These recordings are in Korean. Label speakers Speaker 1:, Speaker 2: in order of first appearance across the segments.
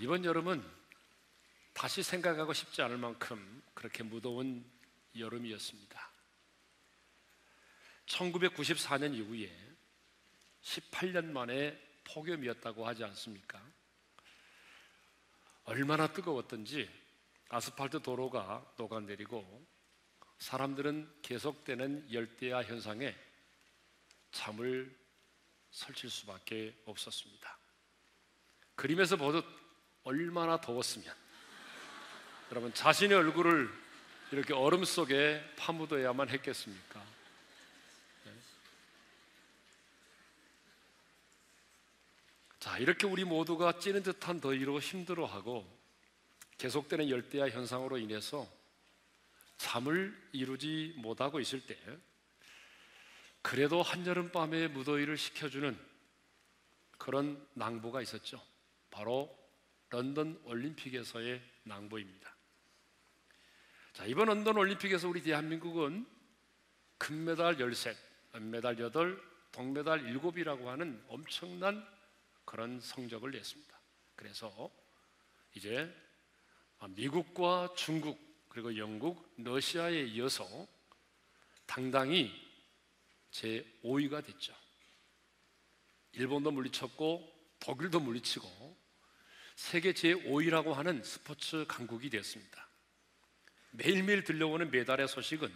Speaker 1: 이번 여름은 다시 생각하고 싶지 않을 만큼 그렇게 무더운 여름이었습니다. 1994년 이후에 18년 만에 폭염이었다고 하지 않습니까? 얼마나 뜨거웠던지 아스팔트 도로가 녹아내리고 사람들은 계속되는 열대야 현상에 잠을 설칠 수밖에 없었습니다. 그림에서 보듯 얼마나 더웠으면 여러분 자신의 얼굴을 이렇게 얼음 속에 파묻어야만 했겠습니까? 네. 자, 이렇게 우리 모두가 찌는 듯한 더위로 힘들어하고 계속되는 열대야 현상으로 인해서 잠을 이루지 못하고 있을 때 그래도 한여름 밤의 무더위를 식혀주는 그런 낭보가 있었죠. 바로 런던 올림픽에서의 낭보입니다. 자, 이번 런던 올림픽에서 우리 대한민국은 금메달 13, 은메달 8, 동메달 7이라고 하는 엄청난 그런 성적을 냈습니다. 그래서 이제 미국과 중국 그리고 영국, 러시아에 이어서 당당히 제 5위가 됐죠. 일본도 물리쳤고 독일도 물리치고 세계 제5위라고 하는 스포츠 강국이 되었습니다. 매일매일 들려오는 메달의 소식은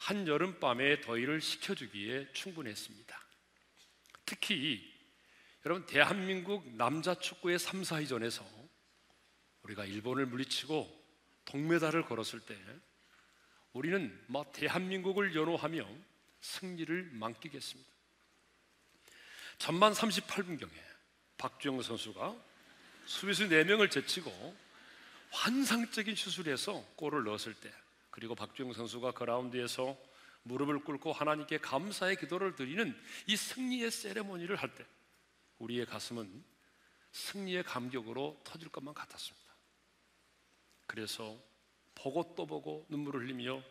Speaker 1: 한여름밤의 더위를 식혀주기에 충분했습니다. 특히 여러분 대한민국 남자 축구의 3, 4위전에서 우리가 일본을 물리치고 동메달을 걸었을 때 우리는 막 대한민국을 연호하며 승리를 만끽했습니다. 전반 38분경에 박주영 선수가 수비수 4명을 제치고 환상적인 슛을 서 골을 넣었을 때 그리고 박주영 선수가 그 라운드에서 무릎을 꿇고 하나님께 감사의 기도를 드리는 이 승리의 세레모니를 할 때 우리의 가슴은 승리의 감격으로 터질 것만 같았습니다. 그래서 보고 또 보고 눈물을 흘리며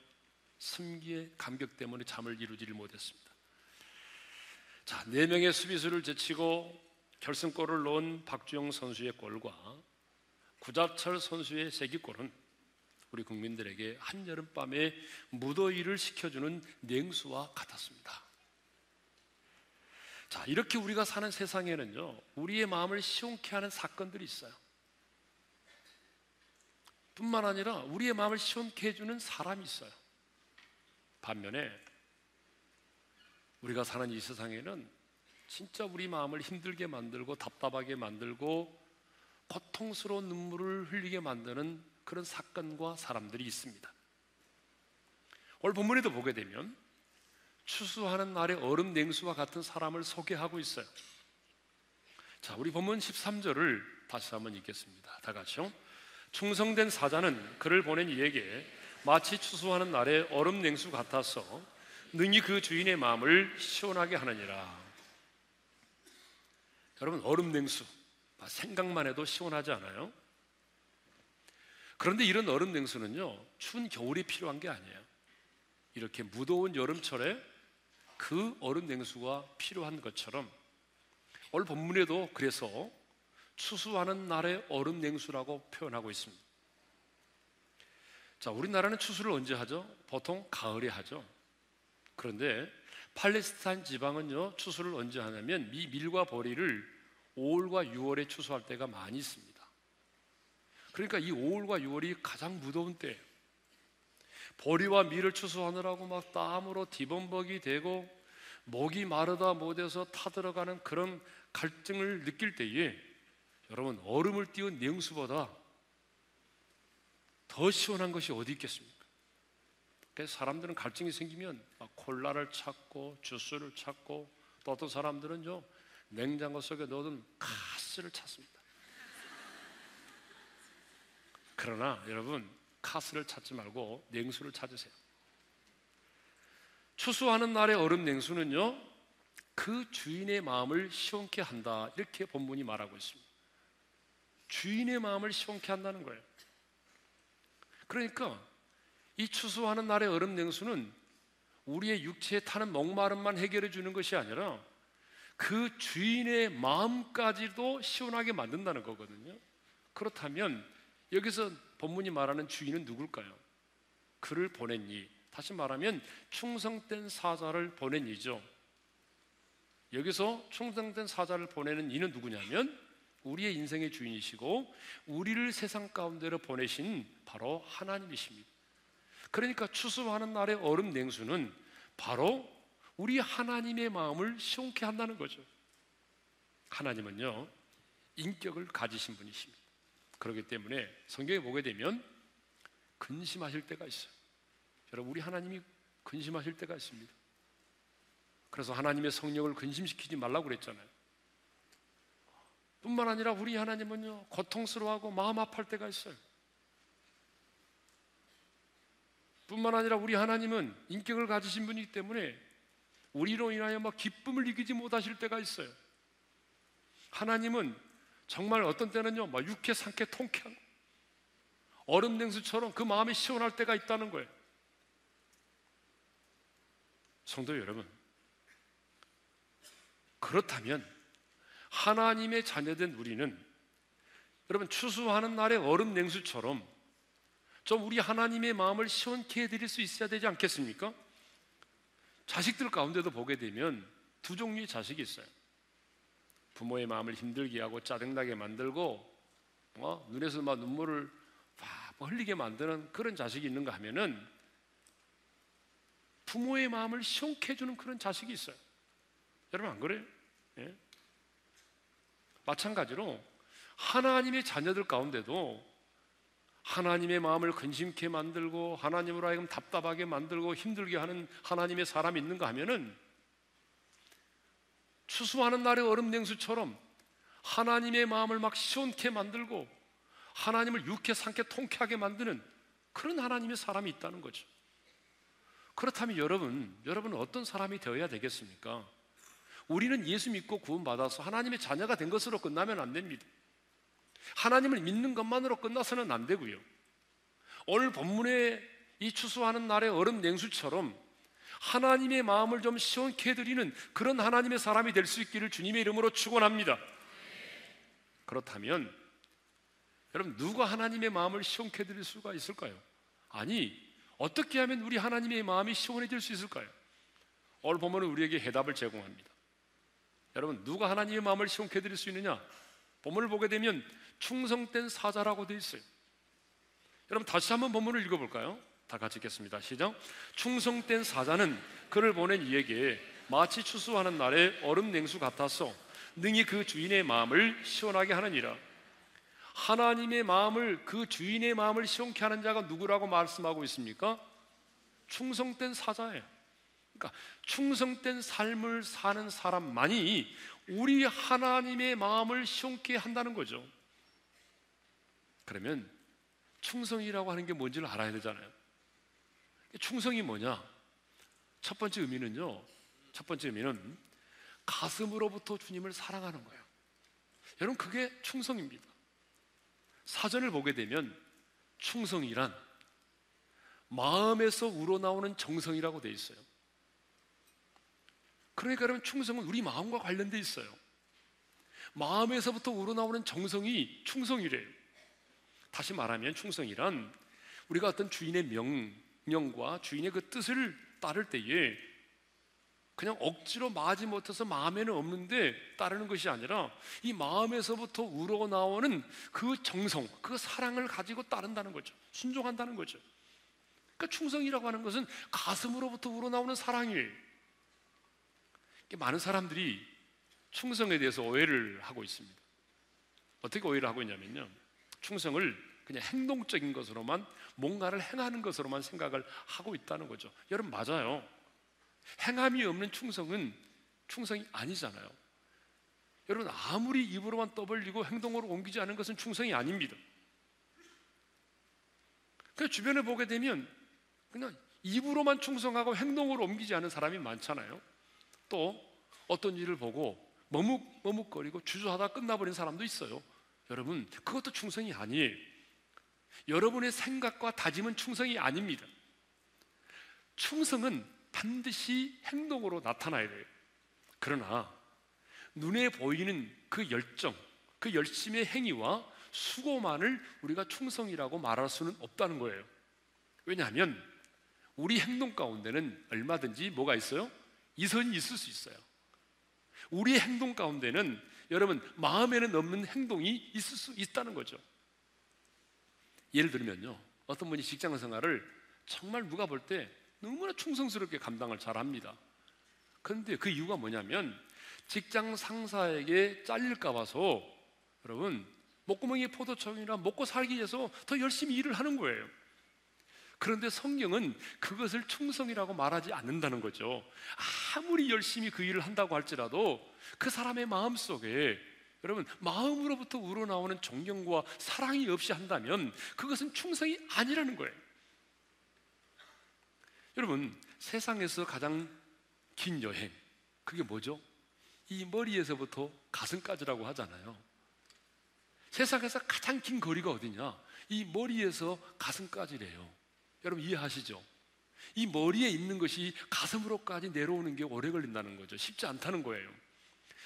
Speaker 1: 승기의 감격 때문에 잠을 이루지를 못했습니다. 자, 네 명의 수비수를 제치고 결승골을 넣은 박주영 선수의 골과 구자철 선수의 세기골은 우리 국민들에게 한여름밤에 무더위를 식혀주는 냉수와 같았습니다. 자, 이렇게 우리가 사는 세상에는요, 우리의 마음을 시원케 하는 사건들이 있어요. 뿐만 아니라 우리의 마음을 시원케 해주는 사람이 있어요. 반면에 우리가 사는 이 세상에는 진짜 우리 마음을 힘들게 만들고 답답하게 만들고 고통스러운 눈물을 흘리게 만드는 그런 사건과 사람들이 있습니다. 오늘 본문에도 보게 되면 추수하는 날의 얼음 냉수와 같은 사람을 소개하고 있어요. 자, 우리 본문 13절을 다시 한번 읽겠습니다. 다 같이요. 충성된 사자는 그를 보낸 이에게 마치 추수하는 날에 얼음 냉수 같아서 능히 그 주인의 마음을 시원하게 하느니라. 여러분 얼음 냉수 생각만 해도 시원하지 않아요? 그런데 이런 얼음 냉수는요 추운 겨울이 필요한 게 아니에요. 이렇게 무더운 여름철에 그 얼음 냉수가 필요한 것처럼 오늘 본문에도 그래서 추수하는 날의 얼음 냉수라고 표현하고 있습니다. 자, 우리나라는 추수를 언제 하죠? 보통 가을에 하죠. 그런데 팔레스타인 지방은요, 추수를 언제 하냐면 미 밀과 보리를 5월과 6월에 추수할 때가 많이 있습니다. 그러니까 이 5월과 6월이 가장 무더운 때예요. 보리와 밀을 추수하느라고 막 땀으로 뒤범벅이 되고 목이 마르다 못해서 타들어가는 그런 갈증을 느낄 때에 여러분 얼음을 띄운 냉수보다 더 시원한 것이 어디 있겠습니까? 사람들은 갈증이 생기면 콜라를 찾고 주스를 찾고 또 어떤 사람들은요 냉장고 속에 넣어둔 카스를 찾습니다. 그러나 여러분 카스를 찾지 말고 냉수를 찾으세요. 추수하는 날의 얼음 냉수는요 그 주인의 마음을 시원케 한다 이렇게 본문이 말하고 있습니다. 주인의 마음을 시원케 한다는 거예요. 그러니까 이 추수하는 날의 얼음 냉수는 우리의 육체에 타는 목마름만 해결해 주는 것이 아니라 그 주인의 마음까지도 시원하게 만든다는 거거든요. 그렇다면 여기서 본문이 말하는 주인은 누굴까요? 그를 보낸 이. 다시 말하면 충성된 사자를 보낸 이죠. 여기서 충성된 사자를 보내는 이는 누구냐면 우리의 인생의 주인이시고 우리를 세상 가운데로 보내신 바로 하나님이십니다. 그러니까 추수하는 날의 얼음 냉수는 바로 우리 하나님의 마음을 시원케 한다는 거죠. 하나님은요, 인격을 가지신 분이십니다. 그렇기 때문에 성경에 보게 되면 근심하실 때가 있어요. 여러분, 우리 하나님이 근심하실 때가 있습니다. 그래서 하나님의 성령을 근심시키지 말라고 그랬잖아요. 뿐만 아니라 우리 하나님은요, 고통스러워하고 마음 아파할 때가 있어요. 뿐만 아니라 우리 하나님은 인격을 가지신 분이기 때문에 우리로 인하여 막 기쁨을 이기지 못하실 때가 있어요. 하나님은 정말 어떤 때는요, 막 육회, 상쾌, 통쾌한 얼음 냉수처럼 그 마음이 시원할 때가 있다는 거예요. 성도 여러분, 그렇다면 하나님의 자녀된 우리는 여러분 추수하는 날의 얼음 냉수처럼 좀 우리 하나님의 마음을 시원케 해드릴 수 있어야 되지 않겠습니까? 자식들 가운데도 보게 되면 두 종류의 자식이 있어요. 부모의 마음을 힘들게 하고 짜증나게 만들고 어? 눈에서 막 눈물을 막 흘리게 만드는 그런 자식이 있는가 하면은 부모의 마음을 시원케 해주는 그런 자식이 있어요. 여러분 안 그래요? 예? 마찬가지로 하나님의 자녀들 가운데도 하나님의 마음을 근심케 만들고 하나님으로 하여금 답답하게 만들고 힘들게 하는 하나님의 사람이 있는가 하면은 추수하는 날의 얼음 냉수처럼 하나님의 마음을 막 시원케 만들고 하나님을 육해 상쾌 통쾌하게 만드는 그런 하나님의 사람이 있다는 거죠. 그렇다면 여러분, 여러분은 어떤 사람이 되어야 되겠습니까? 우리는 예수 믿고 구원받아서 하나님의 자녀가 된 것으로 끝나면 안 됩니다. 하나님을 믿는 것만으로 끝나서는 안 되고요. 오늘 본문에 이 추수하는 날의 얼음 냉수처럼 하나님의 마음을 좀 시원케 해드리는 그런 하나님의 사람이 될 수 있기를 주님의 이름으로 축원합니다. 그렇다면 여러분 누가 하나님의 마음을 시원케 해드릴 수가 있을까요? 아니 어떻게 하면 우리 하나님의 마음이 시원해질 수 있을까요? 오늘 본문은 우리에게 해답을 제공합니다. 여러분 누가 하나님의 마음을 시원케 해드릴 수 있느냐? 본문을 보게 되면 충성된 사자라고 되어 있어요. 여러분 다시 한번 본문을 읽어볼까요? 다 같이 읽겠습니다. 시작. 충성된 사자는 그를 보낸 이에게 마치 추수하는 날에 얼음 냉수 같아서 능히 그 주인의 마음을 시원하게 하느니라. 하나님의 마음을 그 주인의 마음을 시원케 하는 자가 누구라고 말씀하고 있습니까? 충성된 사자예요. 그러니까 충성된 삶을 사는 사람만이 우리 하나님의 마음을 시원케 한다는 거죠. 그러면 충성이라고 하는 게 뭔지를 알아야 되잖아요. 충성이 뭐냐? 첫 번째 의미는요. 첫 번째 의미는 가슴으로부터 주님을 사랑하는 거예요. 여러분 그게 충성입니다. 사전을 보게 되면 충성이란 마음에서 우러나오는 정성이라고 돼 있어요. 그러니까 여러분 충성은 우리 마음과 관련돼 있어요. 마음에서부터 우러나오는 정성이 충성이래요. 다시 말하면 충성이란 우리가 어떤 주인의 명령과 주인의 그 뜻을 따를 때에 그냥 억지로 마지 못해서 마음에는 없는데 따르는 것이 아니라 이 마음에서부터 우러나오는 그 정성, 그 사랑을 가지고 따른다는 거죠. 순종한다는 거죠. 그러니까 충성이라고 하는 것은 가슴으로부터 우러나오는 사랑이에요. 많은 사람들이 충성에 대해서 오해를 하고 있습니다. 어떻게 오해를 하고 있냐면요. 충성을 그냥 행동적인 것으로만 뭔가를 행하는 것으로만 생각을 하고 있다는 거죠. 여러분 맞아요. 행함이 없는 충성은 충성이 아니잖아요. 여러분 아무리 입으로만 떠벌리고 행동으로 옮기지 않은 것은 충성이 아닙니다. 그 주변에 보게 되면 그냥 입으로만 충성하고 행동으로 옮기지 않은 사람이 많잖아요. 또 어떤 일을 보고 머뭇 머뭇거리고 주저하다 끝나버린 사람도 있어요. 여러분 그것도 충성이 아니에요. 여러분의 생각과 다짐은 충성이 아닙니다. 충성은 반드시 행동으로 나타나야 돼요. 그러나 눈에 보이는 그 열정, 그 열심의 행위와 수고만을 우리가 충성이라고 말할 수는 없다는 거예요. 왜냐하면 우리 행동 가운데는 얼마든지 뭐가 있어요? 이 선이 있을 수 있어요. 우리 행동 가운데는 여러분 마음에는 없는 행동이 있을 수 있다는 거죠. 예를 들면요. 어떤 분이 직장 생활을 정말 누가 볼 때 너무나 충성스럽게 감당을 잘 합니다. 그런데 그 이유가 뭐냐면 직장 상사에게 잘릴까 봐서 여러분 목구멍이 포도청이라 먹고 살기 위해서 더 열심히 일을 하는 거예요. 그런데 성경은 그것을 충성이라고 말하지 않는다는 거죠. 아무리 열심히 그 일을 한다고 할지라도 그 사람의 마음 속에 여러분 마음으로부터 우러나오는 존경과 사랑이 없이 한다면 그것은 충성이 아니라는 거예요. 여러분 세상에서 가장 긴 여행 그게 뭐죠? 이 머리에서부터 가슴까지라고 하잖아요. 세상에서 가장 긴 거리가 어디냐? 이 머리에서 가슴까지래요. 여러분 이해하시죠? 이 머리에 있는 것이 가슴으로까지 내려오는 게 오래 걸린다는 거죠. 쉽지 않다는 거예요.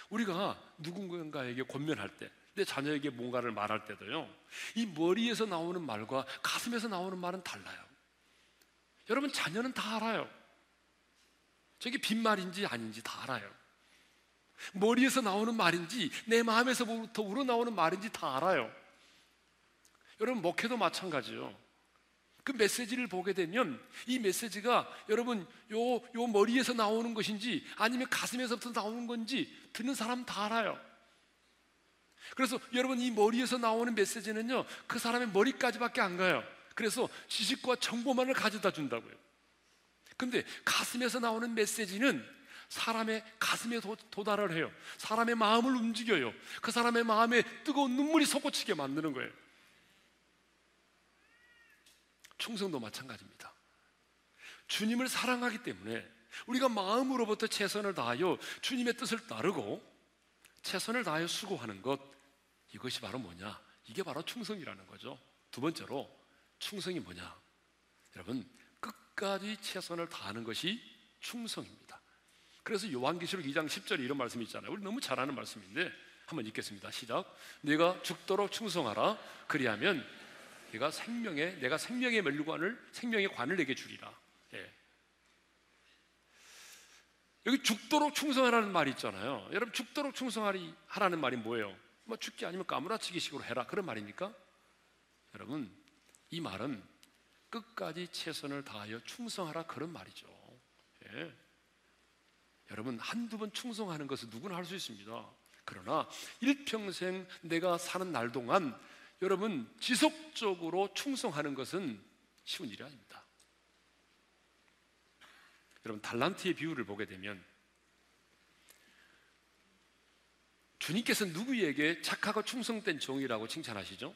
Speaker 1: 우리가 누군가에게 권면할 때, 내 자녀에게 뭔가를 말할 때도요, 이 머리에서 나오는 말과 가슴에서 나오는 말은 달라요. 여러분, 자녀는 다 알아요. 저게 빈말인지 아닌지 다 알아요. 머리에서 나오는 말인지 내 마음에서부터 우러나오는 말인지 다 알아요. 여러분, 목회도 마찬가지요. 그 메시지를 보게 되면 이 메시지가 여러분 요, 요 머리에서 나오는 것인지 아니면 가슴에서부터 나오는 건지 듣는 사람 다 알아요. 그래서 여러분 이 머리에서 나오는 메시지는요 그 사람의 머리까지밖에 안 가요. 그래서 지식과 정보만을 가져다 준다고요. 근데 가슴에서 나오는 메시지는 사람의 가슴에 도, 도달을 해요. 사람의 마음을 움직여요. 그 사람의 마음에 뜨거운 눈물이 솟구치게 만드는 거예요. 충성도 마찬가지입니다. 주님을 사랑하기 때문에 우리가 마음으로부터 최선을 다하여 주님의 뜻을 따르고 최선을 다하여 수고하는 것 이것이 바로 뭐냐? 이게 바로 충성이라는 거죠. 두 번째로 충성이 뭐냐? 여러분 끝까지 최선을 다하는 것이 충성입니다. 그래서 요한계시록 2장 10절에 이런 말씀이 있잖아요. 우리 너무 잘 아는 말씀인데 한번 읽겠습니다. 시작. 내가 죽도록 충성하라. 그리하면 내가 생명의 내가 생명의 멸관을 생명의 관을 내게 주리라. 예. 여기 죽도록 충성하라는 말이 있잖아요. 여러분 죽도록 충성하라는 말이 뭐예요? 뭐 죽기 아니면 까무라치기식으로 해라 그런 말입니까? 여러분 이 말은 끝까지 최선을 다하여 충성하라 그런 말이죠. 예. 여러분 한두 번 충성하는 것은 누구나 할 수 있습니다. 그러나 일평생 내가 사는 날 동안 여러분 지속적으로 충성하는 것은 쉬운 일이 아닙니다. 여러분 달란트의 비유를 보게 되면 주님께서 누구에게 착하고 충성된 종이라고 칭찬하시죠?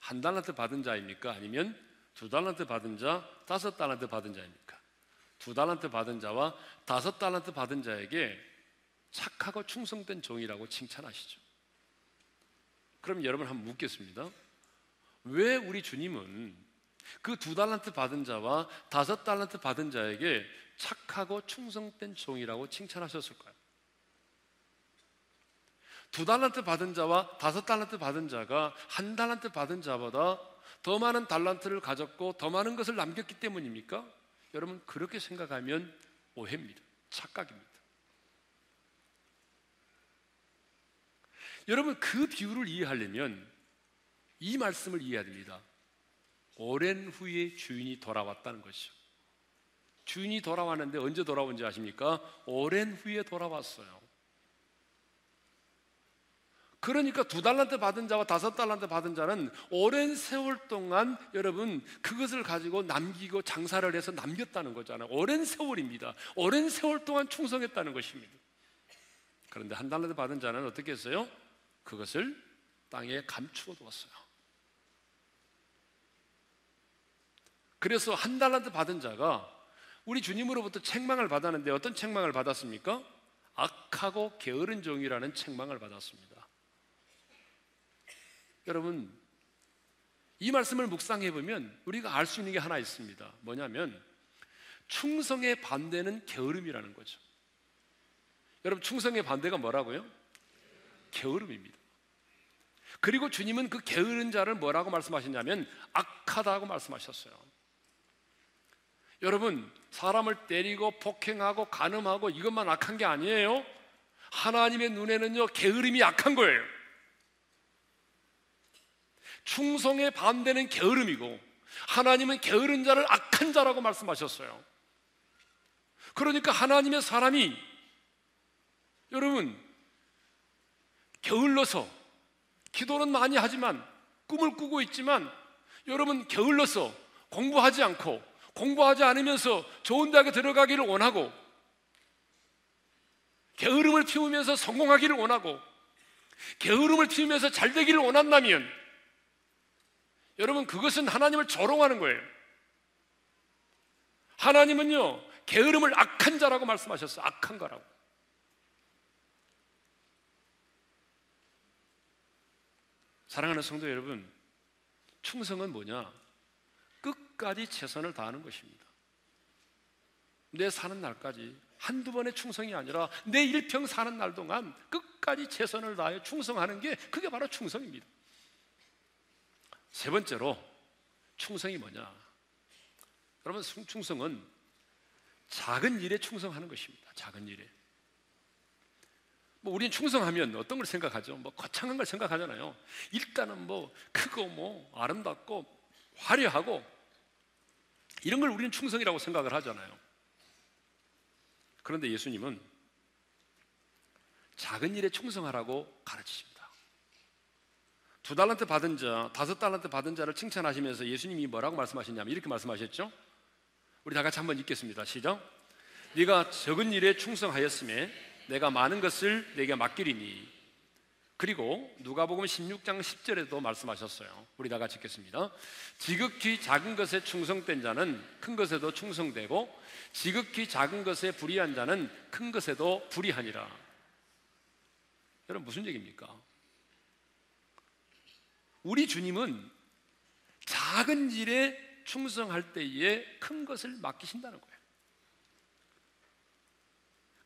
Speaker 1: 한 달란트 받은 자입니까? 아니면 두 달란트 받은 자, 다섯 달란트 받은 자입니까? 두 달란트 받은 자와 다섯 달란트 받은 자에게 착하고 충성된 종이라고 칭찬하시죠. 그럼 여러분 한번 묻겠습니다. 왜 우리 주님은 그 두 달란트 받은 자와 다섯 달란트 받은 자에게 착하고 충성된 종이라고 칭찬하셨을까요? 두 달란트 받은 자와 다섯 달란트 받은 자가 한 달란트 받은 자보다 더 많은 달란트를 가졌고 더 많은 것을 남겼기 때문입니까? 여러분 그렇게 생각하면 오해입니다. 착각입니다. 여러분 그 비유를 이해하려면 이 말씀을 이해해야 됩니다. 오랜 후에 주인이 돌아왔다는 것이죠. 주인이 돌아왔는데 언제 돌아온지 아십니까? 오랜 후에 돌아왔어요. 그러니까 두 달란트 받은 자와 다섯 달란트 받은 자는 오랜 세월 동안 여러분 그것을 가지고 남기고 장사를 해서 남겼다는 거잖아요. 오랜 세월입니다. 오랜 세월 동안 충성했다는 것입니다. 그런데 한 달란트 받은 자는 어떻게 했어요? 그것을 땅에 감추어 두었어요. 그래서 한 달란트 받은 자가 우리 주님으로부터 책망을 받았는데 어떤 책망을 받았습니까? 악하고 게으른 종이라는 책망을 받았습니다. 여러분, 이 말씀을 묵상해 보면 우리가 알 수 있는 게 하나 있습니다. 뭐냐면 충성의 반대는 게으름이라는 거죠. 여러분, 충성의 반대가 뭐라고요? 게으름입니다. 그리고 주님은 그 게으른 자를 뭐라고 말씀하셨냐면 악하다고 말씀하셨어요. 여러분, 사람을 때리고 폭행하고 간음하고 이것만 악한 게 아니에요. 하나님의 눈에는요, 게으름이 악한 거예요. 충성에 반대는 게으름이고, 하나님은 게으른 자를 악한 자라고 말씀하셨어요. 그러니까 하나님의 사람이, 여러분, 게을러서, 기도는 많이 하지만, 꿈을 꾸고 있지만, 여러분, 게을러서 공부하지 않고, 공부하지 않으면서 좋은 대학에 들어가기를 원하고, 게으름을 피우면서 성공하기를 원하고 게으름을 피우면서 잘 되기를 원한다면 여러분 그것은 하나님을 조롱하는 거예요. 하나님은요 게으름을 악한 자라고 말씀하셨어요. 악한 거라고. 사랑하는 성도 여러분, 충성은 뭐냐? 끝까지 최선을 다하는 것입니다. 내 사는 날까지 한두 번의 충성이 아니라 내 일평 사는 날 동안 끝까지 최선을 다해 충성하는 게 그게 바로 충성입니다. 세 번째로 충성이 뭐냐? 여러분 충성은 작은 일에 충성하는 것입니다. 작은 일에. 뭐 우리는 충성하면 어떤 걸 생각하죠? 뭐 거창한 걸 생각하잖아요. 일단은 뭐 크고 뭐 아름답고 화려하고 이런 걸 우리는 충성이라고 생각을 하잖아요. 그런데 예수님은 작은 일에 충성하라고 가르치십니다. 두 달란트 받은 자, 다섯 달란트 받은 자를 칭찬하시면서 예수님이 뭐라고 말씀하셨냐면 이렇게 말씀하셨죠. 우리 다 같이 한번 읽겠습니다. 시작. 네가 적은 일에 충성하였음에 내가 많은 것을 내게 맡기리니 그리고 누가복음 16장 10절에도 말씀하셨어요. 우리 다 같이 읽겠습니다. 지극히 작은 것에 충성된 자는 큰 것에도 충성되고 지극히 작은 것에 불의한 자는 큰 것에도 불의하니라. 여러분 무슨 얘기입니까? 우리 주님은 작은 일에 충성할 때에 큰 것을 맡기신다는 거예요.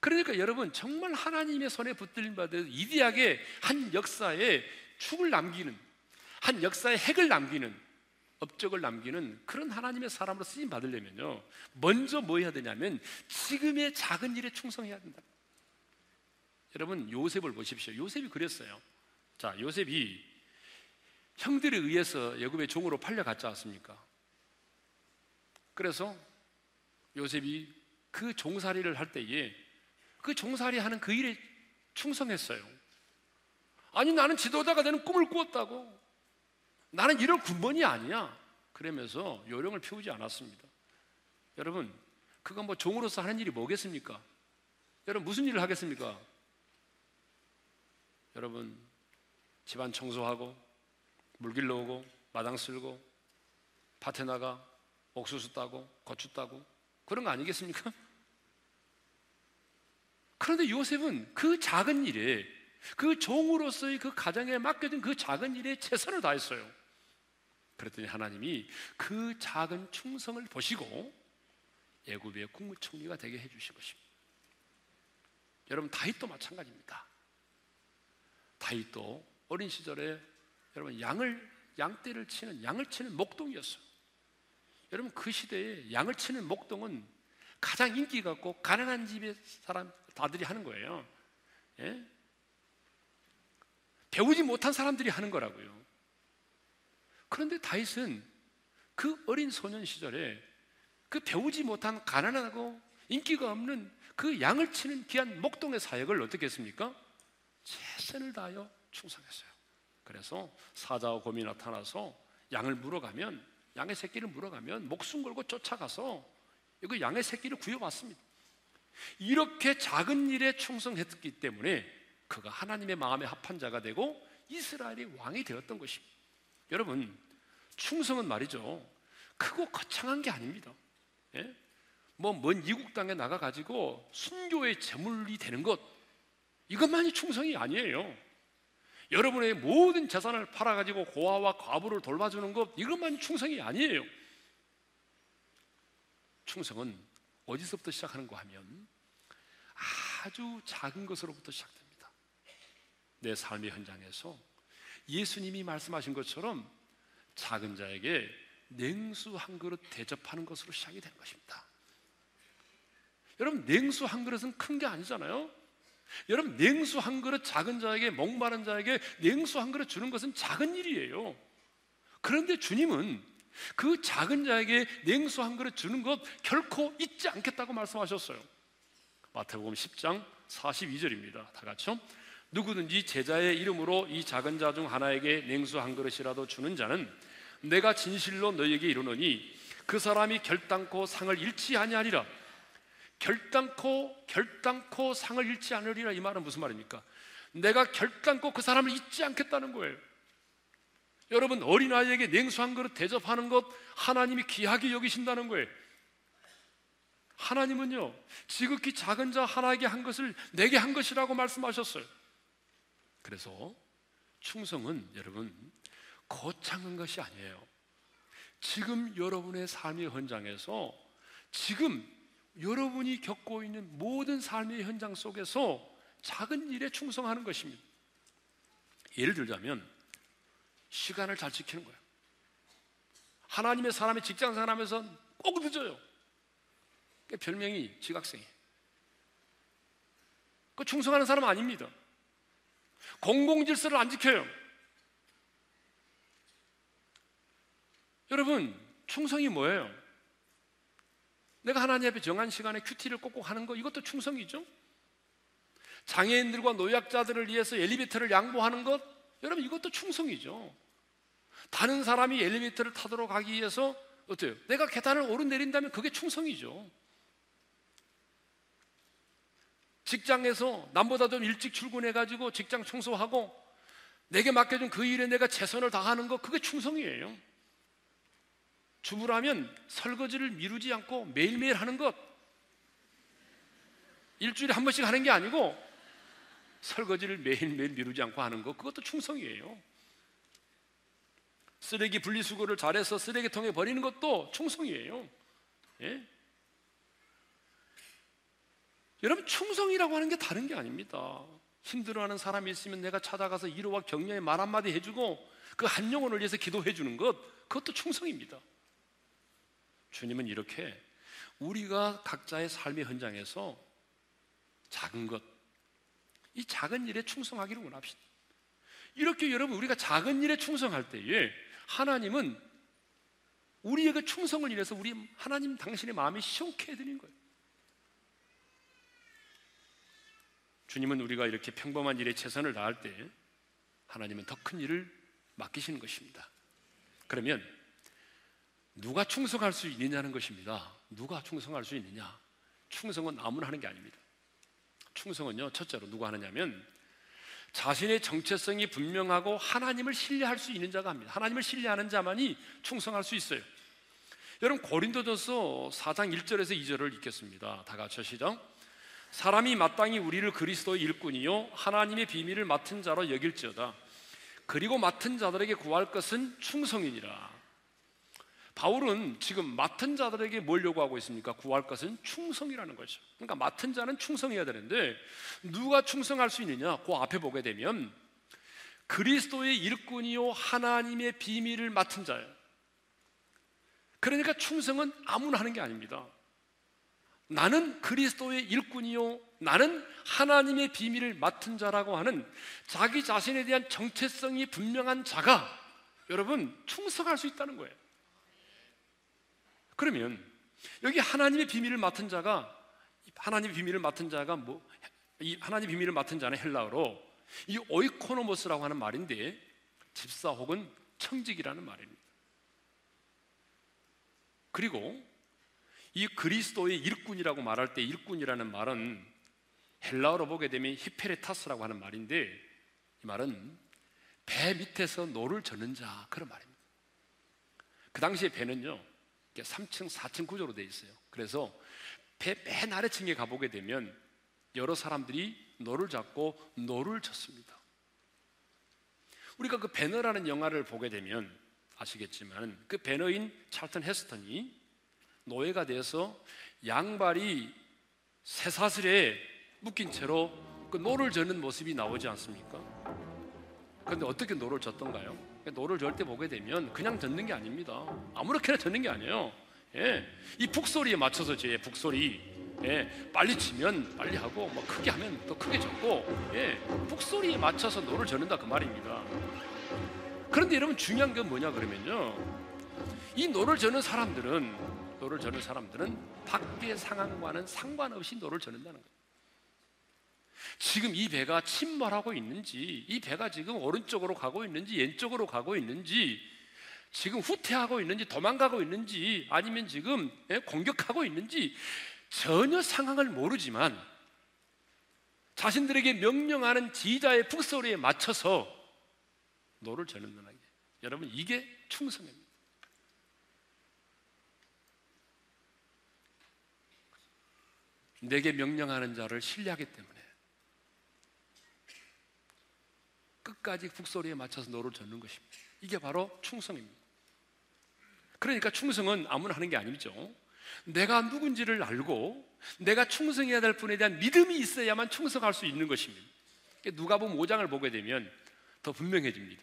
Speaker 1: 그러니까 여러분 정말 하나님의 손에 붙들림 받은 이디하게 한 역사에 축을 남기는 한 역사에 핵을 남기는 업적을 남기는 그런 하나님의 사람으로 쓰임 받으려면요 먼저 뭐 해야 되냐면 지금의 작은 일에 충성해야 된다. 여러분 요셉을 보십시오. 요셉이 그랬어요. 자 요셉이 형들에 의해서 예굽의 종으로 팔려갔지 않습니까? 그래서 요셉이 그 종살이를 할 때에 그 종살이 하는 그 일에 충성했어요. 아니, 나는 지도자가 되는 꿈을 꾸었다고. 나는 이런 군번이 아니야. 그러면서 요령을 피우지 않았습니다. 여러분, 그건 뭐 종으로서 하는 일이 뭐겠습니까? 여러분, 무슨 일을 하겠습니까? 여러분, 집안 청소하고, 물 길러 오고, 마당 쓸고, 밭에 나가, 옥수수 따고, 고추 따고, 그런 거 아니겠습니까? 그런데 요셉은 그 작은 일에 그 종으로서의 그 가정에 맡겨진 그 작은 일에 최선을 다했어요. 그랬더니 하나님이 그 작은 충성을 보시고 애굽의 국무총리가 되게 해주신 것입니다. 여러분 다윗도 마찬가지입니다. 다윗도 어린 시절에 여러분 양을 양떼를 치는 양을 치는 목동이었어요. 여러분 그 시대에 양을 치는 목동은 가장 인기가 있고 가난한 집의 사람 다들이 하는 거예요. 예? 배우지 못한 사람들이 하는 거라고요. 그런데 다윗은 그 어린 소년 시절에 그 배우지 못한 가난하고 인기가 없는 그 양을 치는 귀한 목동의 사역을 어떻게 했습니까? 최선을 다하여 충성했어요. 그래서 사자와 곰이 나타나서 양을 물어가면 양의 새끼를 물어가면 목숨 걸고 쫓아가서 이거 양의 새끼를 구해왔습니다. 이렇게 작은 일에 충성했기 때문에 그가 하나님의 마음에 합한 자가 되고 이스라엘의 왕이 되었던 것입니다. 여러분, 충성은 말이죠. 크고 거창한 게 아닙니다. 예? 뭐먼 이국 땅에 나가 가지고 순교의 제물이 되는 것 이것만이 충성이 아니에요. 여러분의 모든 재산을 팔아 가지고 고아와 과부를 돌봐주는 것 이것만이 충성이 아니에요. 충성은 어디서부터 시작하는가 하면 아주 작은 것으로부터 시작됩니다. 내 삶의 현장에서 예수님이 말씀하신 것처럼 작은 자에게 냉수 한 그릇 대접하는 것으로 시작이 된 것입니다. 여러분, 냉수 한 그릇은 큰 게 아니잖아요? 여러분, 냉수 한 그릇 작은 자에게, 목마른 자에게 냉수 한 그릇 주는 것은 작은 일이에요. 그런데 주님은 그 작은 자에게 냉수 한 그릇 주는 것 결코 잊지 않겠다고 말씀하셨어요. 마태복음 10장 42절입니다. 다 같이요. 누구든지 제자의 이름으로 이 작은 자 중 하나에게 냉수 한 그릇이라도 주는 자는 내가 진실로 너에게 이르노니 그 사람이 결단코 상을 잃지 아니하리라. 결단코 결단코 상을 잃지 않으리라 이 말은 무슨 말입니까? 내가 결단코 그 사람을 잊지 않겠다는 거예요. 여러분 어린아이에게 냉수 한 그릇 대접하는 것 하나님이 귀하게 여기신다는 거예요. 하나님은요 지극히 작은 자 하나에게 한 것을 내게 한 것이라고 말씀하셨어요. 그래서 충성은 여러분 거창한 것이 아니에요. 지금 여러분의 삶의 현장에서 지금 여러분이 겪고 있는 모든 삶의 현장 속에서 작은 일에 충성하는 것입니다. 예를 들자면 시간을 잘 지키는 거예요. 하나님의 사람이 직장 생활하면서 꼭 늦어요. 그 별명이 지각생이에요. 그 충성하는 사람 아닙니다. 공공 질서를 안 지켜요. 여러분, 충성이 뭐예요? 내가 하나님 앞에 정한 시간에 큐티를 꼭꼭 하는 거 이것도 충성이죠. 장애인들과 노약자들을 위해서 엘리베이터를 양보하는 것 여러분 이것도 충성이죠. 다른 사람이 엘리베이터를 타도록 하기 위해서 어때요? 내가 계단을 오르내린다면 그게 충성이죠. 직장에서 남보다 좀 일찍 출근해가지고 직장 청소하고 내게 맡겨준 그 일에 내가 최선을 다하는 것 그게 충성이에요. 주부라면 설거지를 미루지 않고 매일매일 하는 것. 일주일에 한 번씩 하는 게 아니고 설거지를 매일매일 미루지 않고 하는 것. 그것도 충성이에요. 쓰레기 분리수거를 잘해서 쓰레기통에 버리는 것도 충성이에요. 예? 여러분, 충성이라고 하는 게 다른 게 아닙니다. 힘들어하는 사람이 있으면 내가 찾아가서 위로와 격려의 말 한마디 해주고 그 한 영혼을 위해서 기도해 주는 것, 그것도 충성입니다. 주님은 이렇게 우리가 각자의 삶의 현장에서 작은 것, 이 작은 일에 충성하기를 원합시다. 이렇게 여러분 우리가 작은 일에 충성할 때에 하나님은 우리에게 충성을 인해서 우리 하나님 당신의 마음이 시원케 해드린 거예요. 주님은 우리가 이렇게 평범한 일에 최선을 다할 때 하나님은 더 큰 일을 맡기시는 것입니다. 그러면 누가 충성할 수 있느냐는 것입니다. 누가 충성할 수 있느냐? 충성은 아무나 하는 게 아닙니다. 충성은요, 첫째로 누가 하느냐면 자신의 정체성이 분명하고 하나님을 신뢰할 수 있는 자가 합니다. 하나님을 신뢰하는 자만이 충성할 수 있어요. 여러분 고린도전서 4장 1절에서 2절을 읽겠습니다. 다 같이 시작. 사람이 마땅히 우리를 그리스도의 일꾼이요 하나님의 비밀을 맡은 자로 여길지어다. 그리고 맡은 자들에게 구할 것은 충성이니라. 바울은 지금 맡은 자들에게 뭘 요구하고 있습니까? 구할 것은 충성이라는 거죠. 그러니까 맡은 자는 충성해야 되는데 누가 충성할 수 있느냐? 그 앞에 보게 되면 그리스도의 일꾼이요 하나님의 비밀을 맡은 자예요. 그러니까 충성은 아무나 하는 게 아닙니다. 나는 그리스도의 일꾼이요 나는 하나님의 비밀을 맡은 자라고 하는 자기 자신에 대한 정체성이 분명한 자가 여러분 충성할 수 있다는 거예요. 그러면 여기 하나님의 비밀을 맡은 자가 하나님의 비밀을 맡은 자가 뭐 이 하나님의 비밀을 맡은 자는 헬라어로 이 오이코노모스라고 하는 말인데 집사 혹은 청직이라는 말입니다. 그리고 이 그리스도의 일꾼이라고 말할 때 일꾼이라는 말은 헬라어로 보게 되면 ὑπηρέτας라고 하는 말인데 이 말은 배 밑에서 노를 저는 자 그런 말입니다. 그 당시에 배는요 3층, 4층 구조로 되어 있어요. 그래서 배 맨 아래층에 가보게 되면 여러 사람들이 노를 잡고 노를 저었습니다. 우리가 그 벤허라는 영화를 보게 되면 아시겠지만 그 벤허인 찰턴 헤스턴이 노예가 되어서 양발이 쇠사슬에 묶인 채로 그 노를 저는 모습이 나오지 않습니까? 그런데 어떻게 노를 젓던가요? 노를 저을 때 보게 되면 그냥 젓는 게 아닙니다. 아무렇게나 젓는 게 아니에요. 예, 이 북소리에 맞춰서 제 북소리, 예, 빨리 치면 빨리 하고, 뭐 크게 하면 더 크게 젓고, 예, 북소리에 맞춰서 노를 젓는다 그 말입니다. 그런데 여러분 중요한 건 뭐냐 그러면요, 이 노를 저는 사람들은 노를 저는 사람들은 밖의 상황과는 상관없이 노를 저는다는 거예요. 지금 이 배가 침몰하고 있는지, 이 배가 지금 오른쪽으로 가고 있는지, 왼쪽으로 가고 있는지, 지금 후퇴하고 있는지, 도망가고 있는지, 아니면 지금 예, 공격하고 있는지 전혀 상황을 모르지만 자신들에게 명령하는 지휘자의 북소리에 맞춰서 노를 저는다는 게 여러분 이게 충성입니다. 내게 명령하는 자를 신뢰하기 때문에 끝까지 북소리에 맞춰서 노를 젓는 것입니다. 이게 바로 충성입니다. 그러니까 충성은 아무나 하는 게 아니죠. 내가 누군지를 알고 내가 충성해야 될 분에 대한 믿음이 있어야만 충성할 수 있는 것입니다. 누가 보면 5장을 보게 되면 더 분명해집니다.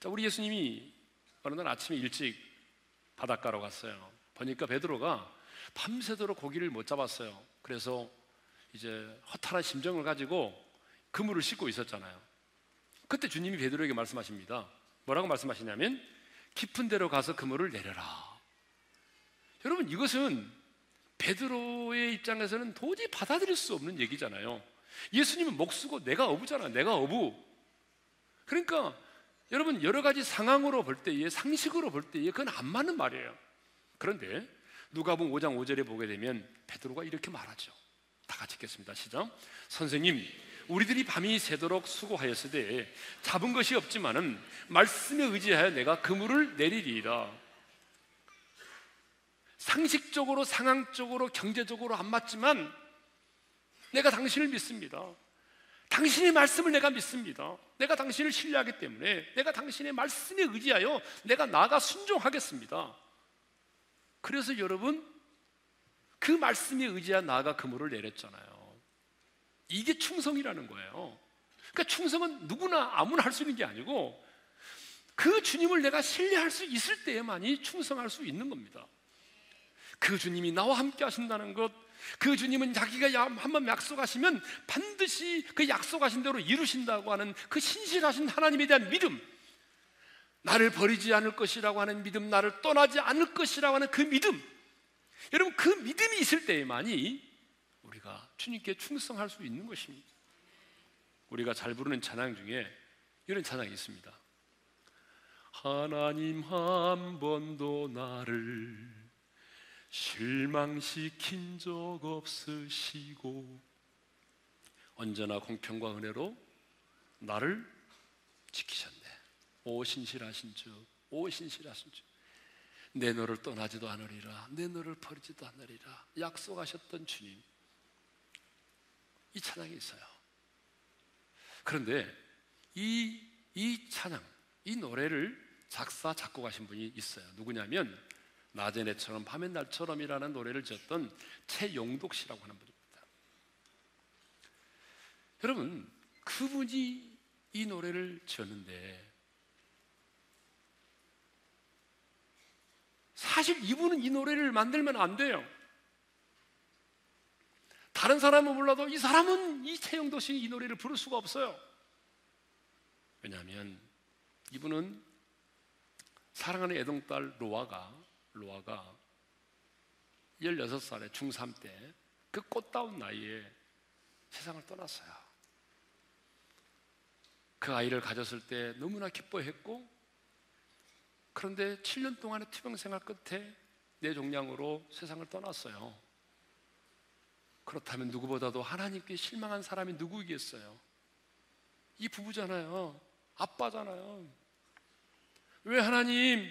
Speaker 1: 자, 우리 예수님이 어느 날 아침에 일찍 바닷가로 갔어요. 보니까 베드로가 밤새도록 고기를 못 잡았어요. 그래서 이제 허탈한 심정을 가지고 그물을 씻고 있었잖아요. 그때 주님이 베드로에게 말씀하십니다. 뭐라고 말씀하시냐면 깊은 데로 가서 그물을 내려라. 여러분 이것은 베드로의 입장에서는 도저히 받아들일 수 없는 얘기잖아요. 예수님은 목수고 내가 어부잖아. 내가 어부. 그러니까 여러분 여러 가지 상황으로 볼 때에 상식으로 볼 때에 그건 안 맞는 말이에요. 그런데 누가복음 5장 5절에 보게 되면 베드로가 이렇게 말하죠. 다 같이 읽겠습니다. 시작. 선생님, 우리들이 밤이 새도록 수고하였으되 잡은 것이 없지만은 말씀에 의지하여 내가 그물을 내리리이다. 상식적으로 상황적으로 경제적으로 안 맞지만 내가 당신을 믿습니다. 당신의 말씀을 내가 믿습니다. 내가 당신을 신뢰하기 때문에 내가 당신의 말씀에 의지하여 내가 나가 순종하겠습니다. 그래서 여러분 그 말씀에 의지하 나가 그물을 내렸잖아요. 이게 충성이라는 거예요. 그러니까 충성은 누구나 아무나 할 수 있는 게 아니고 그 주님을 내가 신뢰할 수 있을 때에만이 충성할 수 있는 겁니다. 그 주님이 나와 함께 하신다는 것, 그 주님은 자기가 한번 약속하시면 반드시 그 약속하신 대로 이루신다고 하는 그 신실하신 하나님에 대한 믿음, 나를 버리지 않을 것이라고 하는 믿음, 나를 떠나지 않을 것이라고 하는 그 믿음, 여러분 그 믿음이 있을 때에만이 우리가 주님께 충성할 수 있는 것입니다. 우리가 잘 부르는 찬양 중에 이런 찬양이 있습니다. 하나님 한 번도 나를 실망시킨 적 없으시고 언제나 공평과 은혜로 나를 지키셨네. 오 신실하신 주, 오 신실하신 주. 내 너를 떠나지도 않으리라, 내 너를 버리지도 않으리라. 약속하셨던 주님. 이 찬양이 있어요. 그런데 이, 이 찬양, 이 노래를 작사, 작곡하신 분이 있어요. 누구냐면, 낮의 내처럼 밤의 날처럼이라는 노래를 지었던 최용독 씨라고 하는 분입니다. 여러분, 그분이 이 노래를 지었는데, 사실 이분은 이 노래를 만들면 안 돼요. 다른 사람은 몰라도 이 사람은 이씨이 노래를 부를 수가 없어요. 왜냐하면 이분은 사랑하는 애동딸 로아가 로아가 16살에 중3 때 그 꽃다운 나이에 세상을 떠났어요. 그 아이를 가졌을 때 너무나 기뻐했고 그런데 7년 동안의 투병 생활 끝에 내 종량으로 세상을 떠났어요. 그렇다면 누구보다도 하나님께 실망한 사람이 누구이겠어요? 이 부부잖아요. 아빠잖아요. 왜 하나님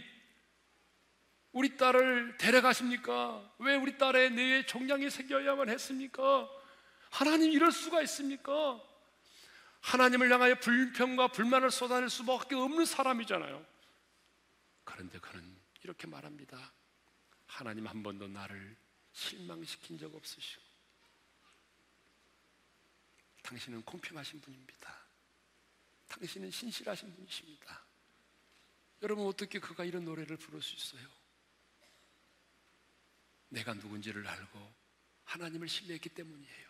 Speaker 1: 우리 딸을 데려가십니까? 왜 우리 딸의 뇌에 종양이 생겨야만 했습니까? 하나님 이럴 수가 있습니까? 하나님을 향하여 불평과 불만을 쏟아낼 수밖에 없는 사람이잖아요. 그런데 그는 이렇게 말합니다. 하나님 한 번도 나를 실망시킨 적 없으시고 당신은 공평하신 분입니다. 당신은 신실하신 분이십니다. 여러분 어떻게 그가 이런 노래를 부를 수 있어요? 내가 누군지를 알고 하나님을 신뢰했기 때문이에요.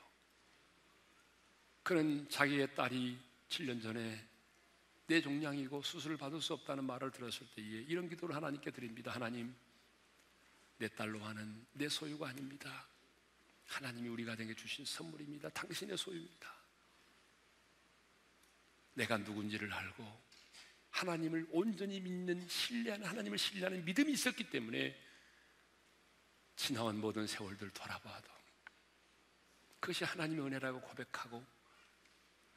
Speaker 1: 그는 자기의 딸이 7년 전에 내 종량이고 수술을 받을 수 없다는 말을 들었을 때에 이런 기도를 하나님께 드립니다. 하나님, 내 딸로 하는 내 소유가 아닙니다. 하나님이 우리 가정에 주신 선물입니다. 당신의 소유입니다. 내가 누군지를 알고 하나님을 온전히 믿는 신뢰하는 하나님을 신뢰하는 믿음이 있었기 때문에 지나온 모든 세월들 돌아봐도 그것이 하나님의 은혜라고 고백하고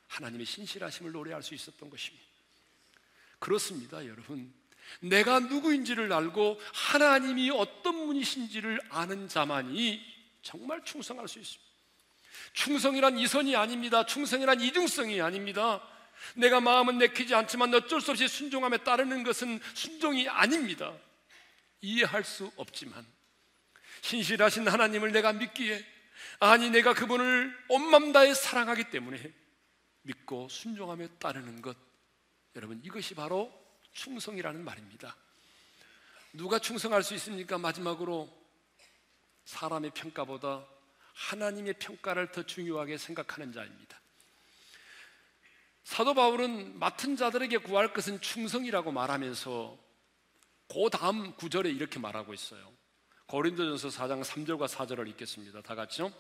Speaker 1: 하나님의 신실하심을 노래할 수 있었던 것입니다. 그렇습니다, 여러분. 내가 누구인지를 알고 하나님이 어떤 분이신지를 아는 자만이 정말 충성할 수 있습니다. 충성이란 이선이 아닙니다. 충성이란 이중성이 아닙니다. 내가 마음은 내키지 않지만 어쩔 수 없이 순종함에 따르는 것은 순종이 아닙니다. 이해할 수 없지만 신실하신 하나님을 내가 믿기에 아니 내가 그분을 온맘 다해 사랑하기 때문에 믿고 순종함에 따르는 것 여러분 이것이 바로 충성이라는 말입니다. 누가 충성할 수 있습니까? 마지막으로 사람의 평가보다 하나님의 평가를 더 중요하게 생각하는 자입니다. 사도 바울은 맡은 자들에게 구할 것은 충성이라고 말하면서 그 다음 구절에 이렇게 말하고 있어요. 고린도전서 4장 3절과 4절을 읽겠습니다. 다 같이요.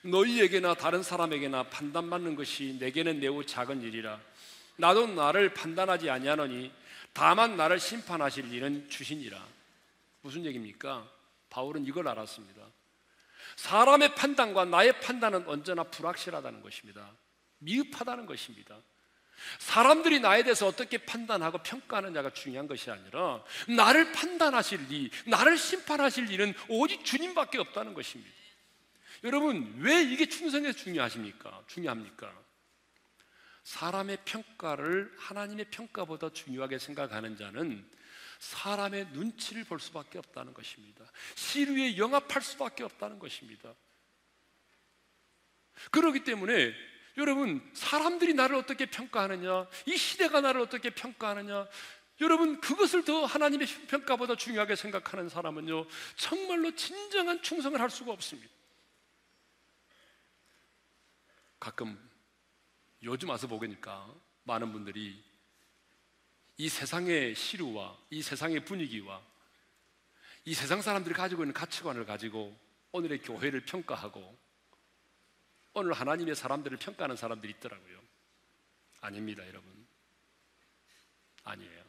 Speaker 1: 너희에게나 다른 사람에게나 판단받는 것이 내게는 매우 작은 일이라. 나도 나를 판단하지 아니하노니 다만 나를 심판하실 일은 주시니라. 무슨 얘기입니까? 바울은 이걸 알았습니다. 사람의 판단과 나의 판단은 언제나 불확실하다는 것입니다. 미흡하다는 것입니다. 사람들이 나에 대해서 어떻게 판단하고 평가하느냐가 중요한 것이 아니라 나를 판단하실 일, 나를 심판하실 일은 오직 주님밖에 없다는 것입니다. 여러분, 왜 이게 충성에 중요하십니까? 중요합니까? 사람의 평가를 하나님의 평가보다 중요하게 생각하는 자는 사람의 눈치를 볼 수밖에 없다는 것입니다. 시류에 영합할 수밖에 없다는 것입니다. 그렇기 때문에 여러분, 사람들이 나를 어떻게 평가하느냐, 이 시대가 나를 어떻게 평가하느냐, 여러분, 그것을 더 하나님의 평가보다 중요하게 생각하는 사람은요, 정말로 진정한 충성을 할 수가 없습니다. 가끔 요즘 와서 보니까 많은 분들이 이 세상의 시류와 이 세상의 분위기와 이 세상 사람들이 가지고 있는 가치관을 가지고 오늘의 교회를 평가하고 오늘 하나님의 사람들을 평가하는 사람들이 있더라고요. 아닙니다, 여러분. 아니에요.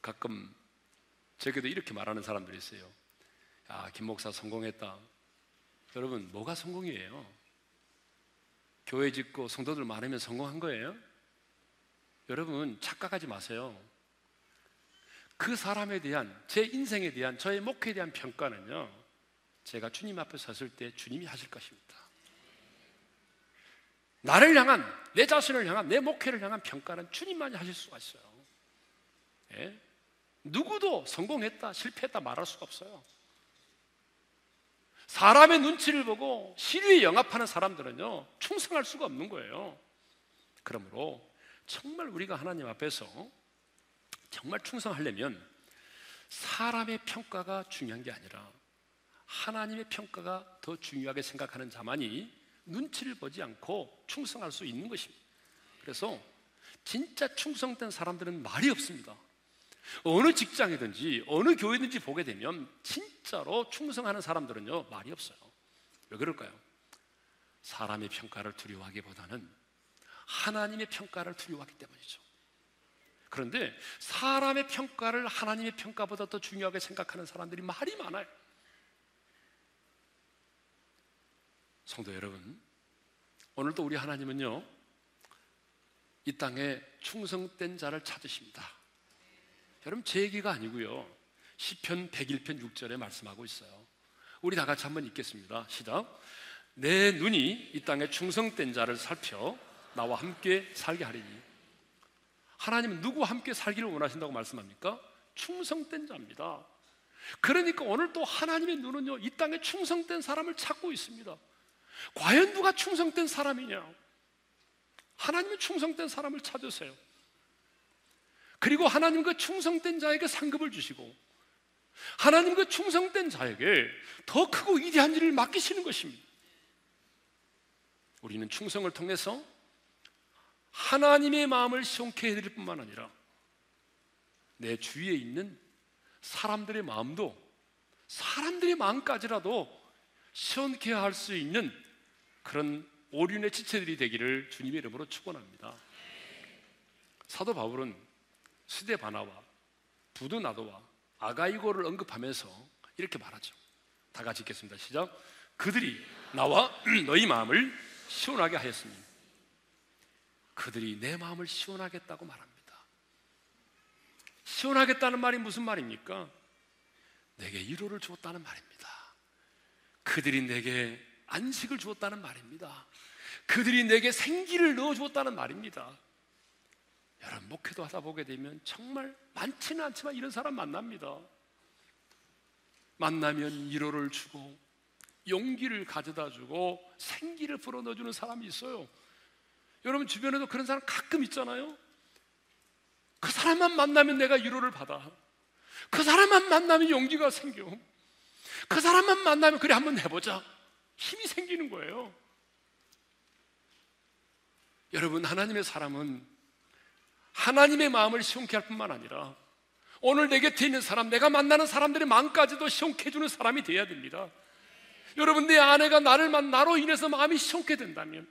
Speaker 1: 가끔 제게도 이렇게 말하는 사람들이 있어요. 아, 김 목사 성공했다. 여러분, 뭐가 성공이에요? 교회 짓고 성도들 많으면 성공한 거예요? 여러분, 착각하지 마세요. 그 사람에 대한, 제 인생에 대한, 저의 목회에 대한 평가는요, 제가 주님 앞에 섰을 때 주님이 하실 것입니다. 나를 향한, 내 자신을 향한, 내 목회를 향한 평가는 주님만이 하실 수가 있어요. 예? 누구도 성공했다, 실패했다 말할 수가 없어요. 사람의 눈치를 보고 시류에 영합하는 사람들은요, 충성할 수가 없는 거예요. 그러므로 정말 우리가 하나님 앞에서 정말 충성하려면 사람의 평가가 중요한 게 아니라 하나님의 평가가 더 중요하게 생각하는 자만이 눈치를 보지 않고 충성할 수 있는 것입니다. 그래서 진짜 충성된 사람들은 말이 없습니다. 어느 직장이든지 어느 교회든지 보게 되면 진짜로 충성하는 사람들은요 말이 없어요. 왜 그럴까요? 사람의 평가를 두려워하기보다는 하나님의 평가를 두려워하기 때문이죠. 그런데 사람의 평가를 하나님의 평가보다 더 중요하게 생각하는 사람들이 말이 많아요. 성도 여러분, 오늘도 우리 하나님은요, 이 땅에 충성된 자를 찾으십니다. 여러분, 제 얘기가 아니고요. 시편 101편 6절에 말씀하고 있어요. 우리 다 같이 한번 읽겠습니다. 시작. 내 눈이 이 땅에 충성된 자를 살펴 나와 함께 살게 하리니. 하나님은 누구와 함께 살기를 원하신다고 말씀합니까? 충성된 자입니다. 그러니까 오늘 또 하나님의 눈은요, 이 땅에 충성된 사람을 찾고 있습니다. 과연 누가 충성된 사람이냐? 하나님의 충성된 사람을 찾으세요. 그리고 하나님 그 충성된 자에게 상급을 주시고 하나님 그 충성된 자에게 더 크고 위대한 일을 맡기시는 것입니다. 우리는 충성을 통해서 하나님의 마음을 시원케 해드릴 뿐만 아니라 내 주위에 있는 사람들의 마음도 사람들의 마음까지라도 시원케 할 수 있는 그런 오륜의 지체들이 되기를 주님의 이름으로 축원합니다. 사도 바울은 스데바나와 부두나도와 아가이고를 언급하면서 이렇게 말하죠. 다 같이 읽겠습니다. 시작. 그들이 나와 너희 마음을 시원하게 하였으니 그들이 내 마음을 시원하겠다고 말합니다. 시원하겠다는 말이 무슨 말입니까? 내게 위로를 주었다는 말입니다. 그들이 내게 안식을 주었다는 말입니다. 그들이 내게 생기를 넣어 주었다는 말입니다. 여러분 목회도 하다 보게 되면 정말 많지는 않지만 이런 사람 만납니다. 만나면 위로를 주고 용기를 가져다 주고 생기를 불어넣어 주는 사람이 있어요. 여러분 주변에도 그런 사람 가끔 있잖아요. 그 사람만 만나면 내가 위로를 받아. 그 사람만 만나면 용기가 생겨. 그 사람만 만나면 그래 한번 해보자. 힘이 생기는 거예요. 여러분 하나님의 사람은 하나님의 마음을 시원케 할 뿐만 아니라 오늘 내 곁에 있는 사람, 내가 만나는 사람들의 마음까지도 시원케 해주는 사람이 되어야 됩니다. 여러분 내 아내가 나를 만 나로 인해서 마음이 시원케 된다면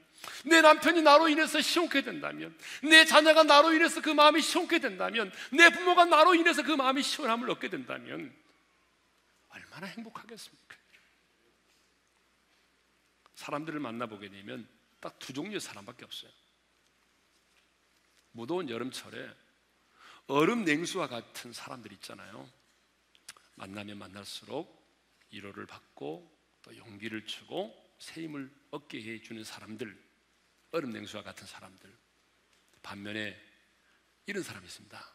Speaker 1: 내 남편이 나로 인해서 시원케 된다면 내 자녀가 나로 인해서 그 마음이 시원케 된다면 내 부모가 나로 인해서 그 마음이 시원함을 얻게 된다면 얼마나 행복하겠습니까? 사람들을 만나보게 되면 딱 두 종류의 사람밖에 없어요. 무더운 여름철에 얼음 냉수와 같은 사람들 있잖아요. 만나면 만날수록 위로를 받고 또 용기를 주고 새 힘을 얻게 해주는 사람들, 얼음 냉수와 같은 사람들. 반면에 이런 사람이 있습니다.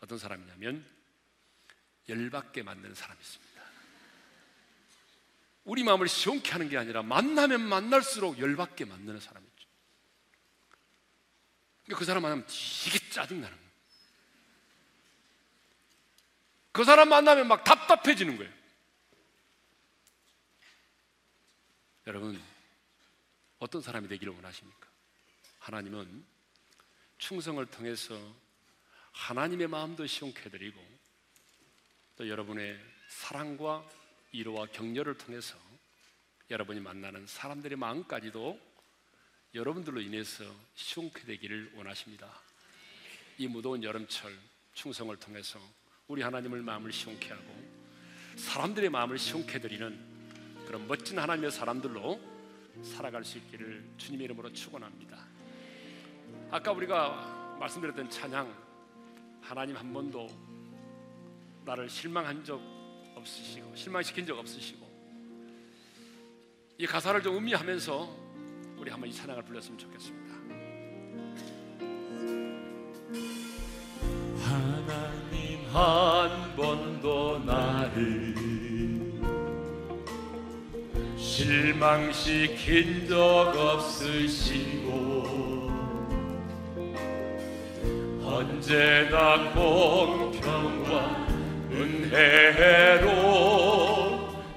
Speaker 1: 어떤 사람이냐면 열받게 만드는 사람이 있습니다. 우리 마음을 시원케 하는 게 아니라 만나면 만날수록 열받게 만드는 사람이 있죠. 그 사람 만나면 되게 짜증나는. 그 사람 만나면 막 답답해지는 거예요. 여러분, 어떤 사람이 되기를 원하십니까? 하나님은 충성을 통해서 하나님의 마음도 시원케 해드리고 또 여러분의 사랑과 위로와 격려를 통해서 여러분이 만나는 사람들의 마음까지도 여러분들로 인해서 시원케 되기를 원하십니다. 이 무더운 여름철 충성을 통해서 우리 하나님을 마음을 시원케 하고 사람들의 마음을 시원케 드리는 그런 멋진 하나님의 사람들로 살아갈 수 있기를 주님의 이름으로 축원합니다. 아까 우리가 말씀드렸던 찬양 하나님 한 번도 나를 실망한 적 없으시고 실망시킨 적 없으시고 이 가사를 좀 음미하면서 우리 한번 이 찬양을 불렀으면 좋겠습니다.
Speaker 2: 하나님 한 번도 나를 실망시킨 적 없으시고 언제나 공평과 은혜로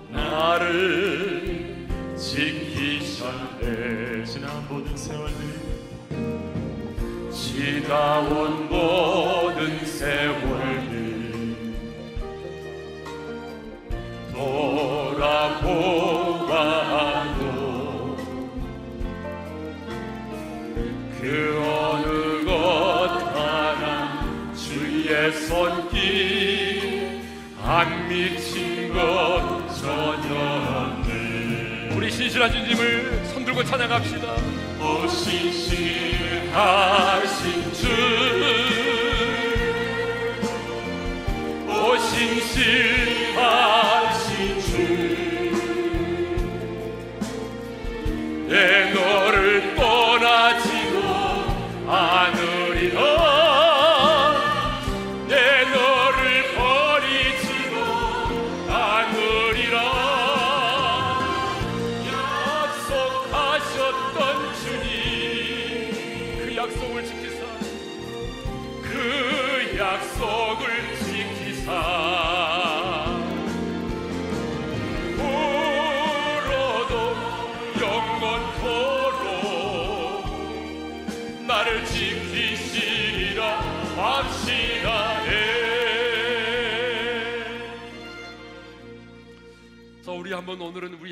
Speaker 2: 나를 지키셨네.
Speaker 3: 지난 모든 세월들
Speaker 2: 지나온 모든 세월들 돌아보아도 그 어느 것 하나 주의 안 미친 것 전혀 없네
Speaker 1: 우리 신실한 주님을 손들고 찬양합시다.
Speaker 2: 오 신실하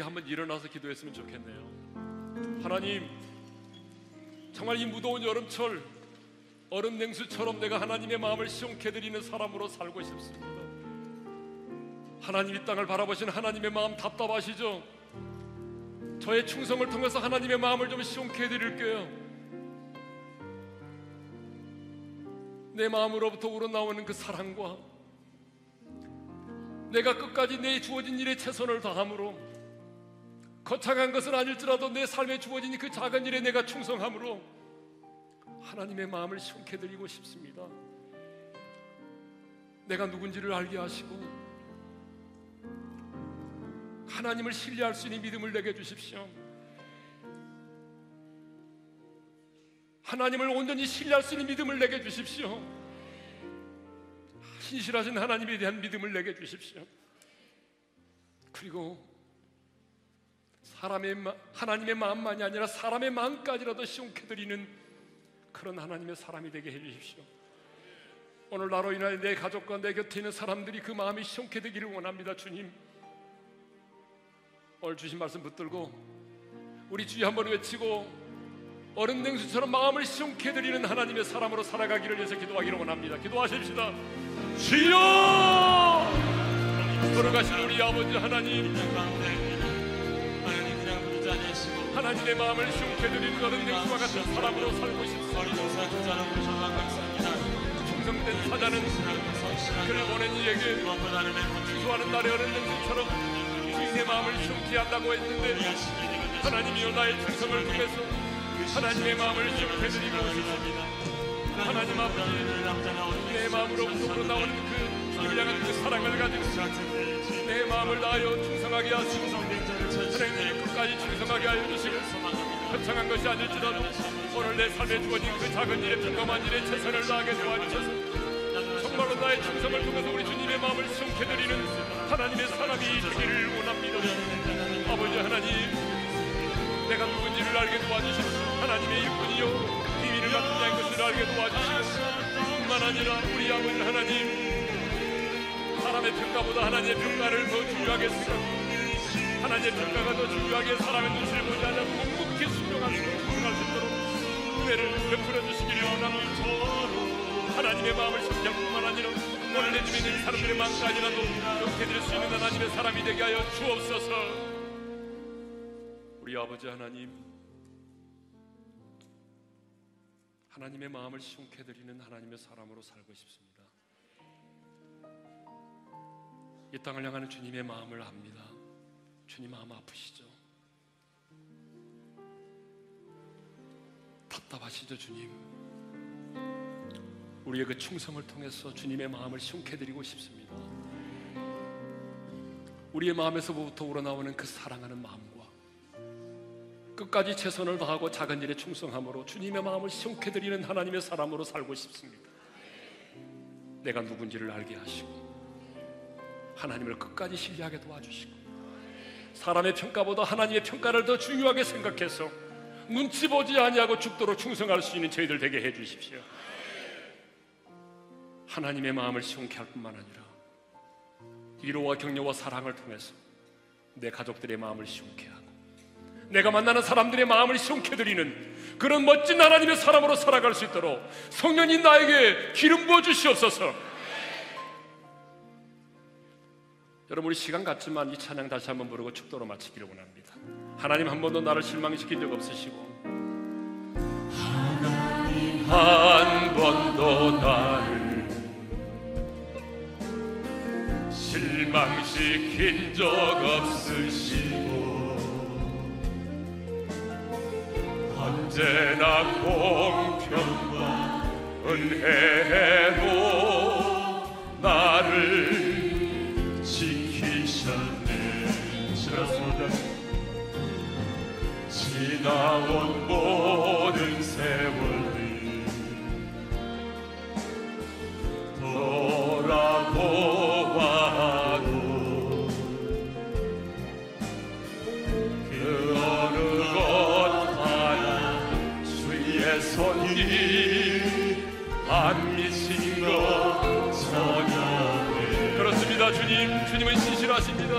Speaker 1: 한번 일어나서 기도했으면 좋겠네요. 하나님, 정말 이 무더운 여름철 얼음 냉수처럼 내가 하나님의 마음을 시원케 드리는 사람으로 살고 싶습니다. 하나님 이 땅을 바라보신 하나님의 마음 답답하시죠? 저의 충성을 통해서 하나님의 마음을 좀 시원케 해 드릴게요. 내 마음으로부터 우러나오는 그 사랑과 내가 끝까지 내 주어진 일에 최선을 다함으로 거창한 것은 아닐지라도 내 삶에 주어진 그 작은 일에 내가 충성함으로 하나님의 마음을 시원케 드리고 싶습니다. 내가 누군지를 알게 하시고 하나님을 신뢰할 수 있는 믿음을 내게 주십시오. 하나님을 온전히 신뢰할 수 있는 믿음을 내게 주십시오. 신실하신 하나님에 대한 믿음을 내게 주십시오. 그리고 사람의 마, 하나님의 마음만이 아니라 사람의 마음까지라도 시원케 드리는 그런 하나님의 사람이 되게 해 주십시오. 오늘 나로 인하여 내 가족과 내 곁에 있는 사람들이 그 마음이 시원케 되기를 원합니다, 주님. 오늘 주신 말씀 붙들고 우리 주여 한번 외치고 얼음 냉수처럼 마음을 시원케 드리는 하나님의 사람으로 살아가기를 위해서 기도하기를 원합니다. 기도하십시다. 주여! 걸어가신 우리 아버지 하나님 하나님의 마음을 시원케 드리는 얼음 냉수와 같은 사람으로 살고 싶습니다. 충성된 사자는 그를 보낸 이에게 주하는 날의 얼음 냉수처럼 주인의 마음을 시원케 한다고 했는데 하나님이여 나의 충성을 통해서 하나님의 마음을 시원케 드리고 싶습니다. 하나님 아버지 내 마음으로부터 우러나오는 그 향한 그 사랑을 가지고 내 마음을 다하여 충성하게 하시고 하나님이 끝까지 충성하게 하여 주시고 거창한 것이 아닐지라도 오늘 내 삶에 주어진 그 작은 일에 평범한 일에 최선을 다하게 도와주셔서 정말로 나의 충성을 통해서 우리 주님의 마음을 시원케 드리는 하나님의 사람이 되기를 원합니다. 아버지 하나님 내가 누군지를 알게 도와주십시오 하나님의 일꾼이요 비밀을 갖은 자인 것을 알게 도와주시고 뿐만 아니라 우리 아버지 하나님 사람의 평가보다 하나님의 평가를 더 중요하게 생각하고 하나님의 평가가 더 중요하게 사람의 눈치를 보지 않아 묵묵히 순종할 수 있도록 은혜를 베풀어 주시기를 원합니다. 하나님의 마음을 심장 뿐만 아니라 오늘 내 있는 사람들의 마음까지라도 용케 드릴 수 있는 하나님의 사람이 되게 하여 주옵소서. 우리 아버지 하나님 하나님의 마음을 시원케 드리는 하나님의 사람으로 살고 싶습니다. 이 땅을 향하는 주님의 마음을 압니다 주님 마음 아프시죠? 답답하시죠 주님? 우리의 그 충성을 통해서 주님의 마음을 시원케 드리고 싶습니다. 우리의 마음에서부터 우러나오는 그 사랑하는 마음과 끝까지 최선을 다하고 작은 일에 충성함으로 주님의 마음을 시원케 드리는 하나님의 사람으로 살고 싶습니다. 내가 누군지를 알게 하시고 하나님을 끝까지 신뢰하게 도와주시고 사람의 평가보다 하나님의 평가를 더 중요하게 생각해서 눈치 보지 아니하고 죽도록 충성할 수 있는 저희들 되게 해 주십시오. 하나님의 마음을 시원케 할 뿐만 아니라 위로와 격려와 사랑을 통해서 내 가족들의 마음을 시원케 하고 내가 만나는 사람들의 마음을 시원케 드리는 그런 멋진 하나님의 사람으로 살아갈 수 있도록 성령님 나에게 기름 부어 주시옵소서. 여러분 우리 시간 같지만 이 찬양 다시 한번 부르고 축도로 마치기를 원합니다. 하나님 한 번도 나를 실망시킨 적 없으시고 한 번도 나를 실망시킨 적 없으시고 언제나 공평과 은혜로 나를 지나온 모든 세월이 돌아보아도 그 어느 것 하나
Speaker 2: 주의 손이 안 미친 것 전혀 그렇습니다. 주님 주님은
Speaker 1: 신실하십니다.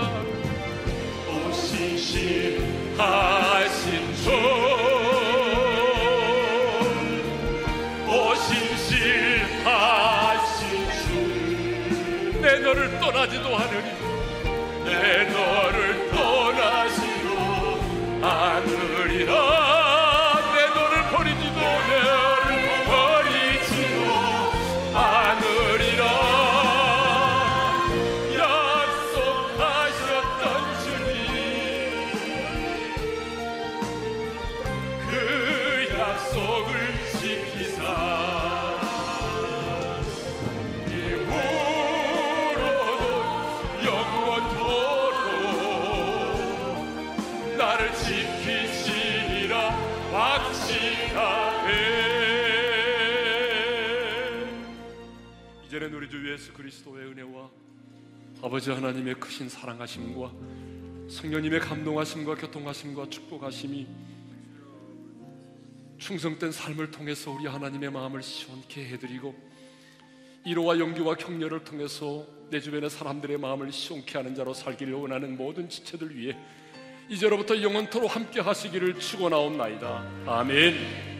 Speaker 1: 오 신실하 아버지 하나님의 크신 사랑하심과 성령님의 감동하심과 교통하심과 축복하심이 충성된 삶을 통해서 우리 하나님의 마음을 시원케 해드리고 이로와 용기와 격려를 통해서 내 주변의 사람들의 마음을 시원케 하는 자로 살기를 원하는 모든 지체들 위해 이제로부터 영원토로 함께 하시기를 축원하옵나이다. 아멘.